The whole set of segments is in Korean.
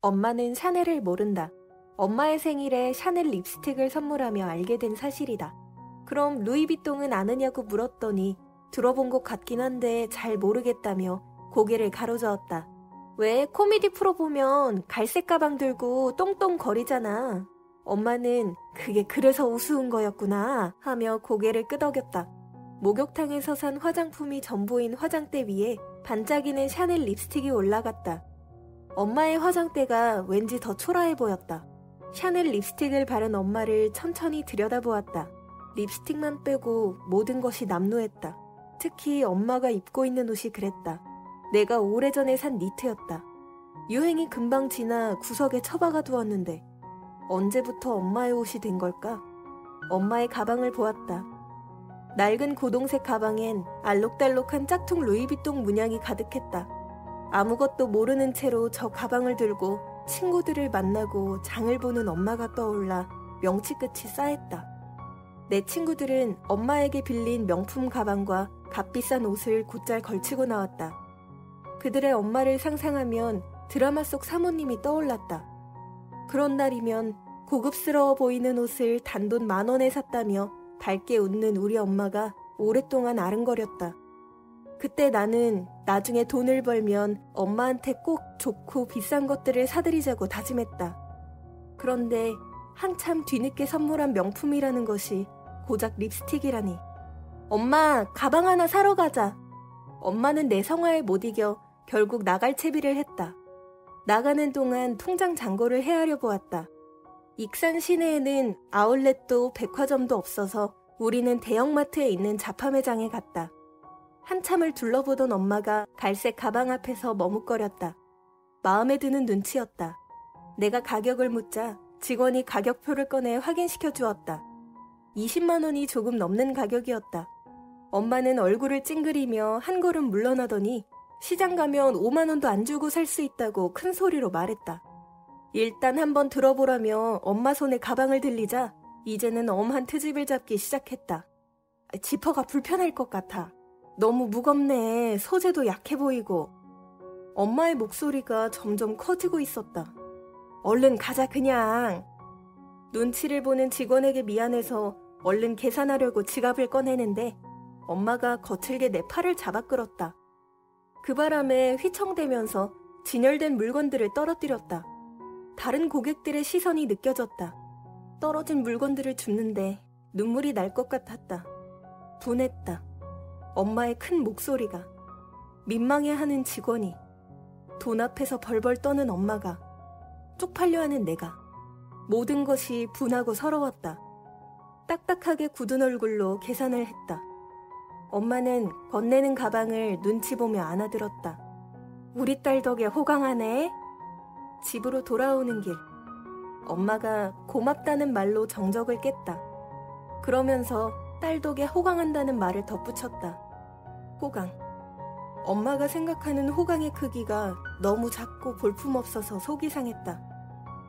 엄마는 샤넬을 모른다. 엄마의 생일에 샤넬 립스틱을 선물하며 알게 된 사실이다. 그럼 루이비통은 아느냐고 물었더니 들어본 것 같긴 한데 잘 모르겠다며 고개를 가로저었다. 왜 코미디 프로 보면 갈색 가방 들고 똥똥 거리잖아. 엄마는 그게 그래서 우스운 거였구나 하며 고개를 끄덕였다. 목욕탕에서 산 화장품이 전부인 화장대 위에 반짝이는 샤넬 립스틱이 올라갔다. 엄마의 화장대가 왠지 더 초라해 보였다. 샤넬 립스틱을 바른 엄마를 천천히 들여다보았다. 립스틱만 빼고 모든 것이 남루했다. 특히 엄마가 입고 있는 옷이 그랬다. 내가 오래전에 산 니트였다. 유행이 금방 지나 구석에 처박아 두었는데 언제부터 엄마의 옷이 된 걸까? 엄마의 가방을 보았다. 낡은 고동색 가방엔 알록달록한 짝퉁 루이비통 문양이 가득했다. 아무것도 모르는 채로 저 가방을 들고 친구들을 만나고 장을 보는 엄마가 떠올라 명치 끝이 쌓였다. 내 친구들은 엄마에게 빌린 명품 가방과 값비싼 옷을 곧잘 걸치고 나왔다. 그들의 엄마를 상상하면 드라마 속 사모님이 떠올랐다. 그런 날이면 고급스러워 보이는 옷을 단돈 만 원에 샀다며 밝게 웃는 우리 엄마가 오랫동안 아른거렸다. 그때 나는 나중에 돈을 벌면 엄마한테 꼭 좋고 비싼 것들을 사드리자고 다짐했다. 그런데 한참 뒤늦게 선물한 명품이라는 것이 고작 립스틱이라니. 엄마, 가방 하나 사러 가자. 엄마는 내 성화에 못 이겨 결국 나갈 채비를 했다. 나가는 동안 통장 잔고를 헤아려 보았다. 익산 시내에는 아울렛도 백화점도 없어서 우리는 대형마트에 있는 자파 매장에 갔다. 한참을 둘러보던 엄마가 갈색 가방 앞에서 머뭇거렸다. 마음에 드는 눈치였다. 내가 가격을 묻자 직원이 가격표를 꺼내 확인시켜 주었다. 20만 원이 조금 넘는 가격이었다. 엄마는 얼굴을 찡그리며 한 걸음 물러나더니 시장 가면 5만 원도 안 주고 살 수 있다고 큰 소리로 말했다. 일단 한번 들어보라며 엄마 손에 가방을 들리자 이제는 엄한 트집을 잡기 시작했다. 지퍼가 불편할 것 같아. 너무 무겁네. 소재도 약해 보이고. 엄마의 목소리가 점점 커지고 있었다. 얼른 가자, 그냥. 눈치를 보는 직원에게 미안해서 얼른 계산하려고 지갑을 꺼내는데 엄마가 거칠게 내 팔을 잡아 끌었다. 그 바람에 휘청대면서 진열된 물건들을 떨어뜨렸다. 다른 고객들의 시선이 느껴졌다. 떨어진 물건들을 줍는데 눈물이 날 것 같았다. 분했다. 엄마의 큰 목소리가 민망해하는 직원이 돈 앞에서 벌벌 떠는 엄마가 쪽팔려 하는 내가 모든 것이 분하고 서러웠다. 딱딱하게 굳은 얼굴로 계산을 했다. 엄마는 건네는 가방을 눈치 보며 안아들었다. 우리 딸 덕에 호강하네. 집으로 돌아오는 길. 엄마가 고맙다는 말로 정적을 깼다. 그러면서 딸 덕에 호강한다는 말을 덧붙였다. 호강. 엄마가 생각하는 호강의 크기가 너무 작고 볼품없어서 속이 상했다.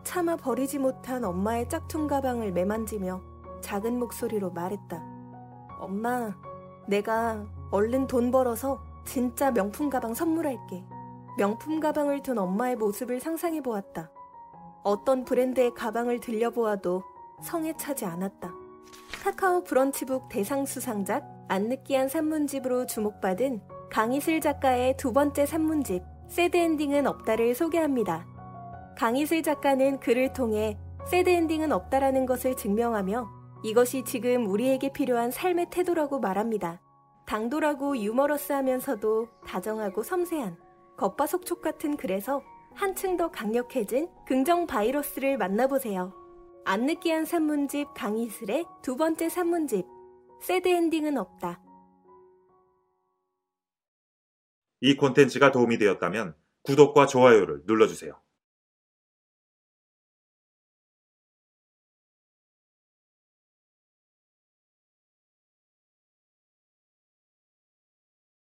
차마 버리지 못한 엄마의 짝퉁 가방을 매만지며 작은 목소리로 말했다. 엄마, 내가 얼른 돈 벌어서 진짜 명품 가방 선물할게. 명품 가방을 둔 엄마의 모습을 상상해 보았다. 어떤 브랜드의 가방을 들려보아도 성에 차지 않았다. 카카오 브런치북 대상 수상작 안 느끼한 산문집으로 주목받은 강희슬 작가의 두 번째 산문집 새드엔딩은 없다를 소개합니다. 강희슬 작가는 글을 통해 새드엔딩은 없다라는 것을 증명하며 이것이 지금 우리에게 필요한 삶의 태도라고 말합니다. 당돌하고 유머러스하면서도 다정하고 섬세한 겉바속촉 같은 글에서 한층 더 강력해진 긍정 바이러스를 만나보세요. 안 느끼한 산문집 강희슬의 두 번째 산문집 새드 엔딩은 없다. 이 콘텐츠가 도움이 되었다면 구독과 좋아요를 눌러주세요.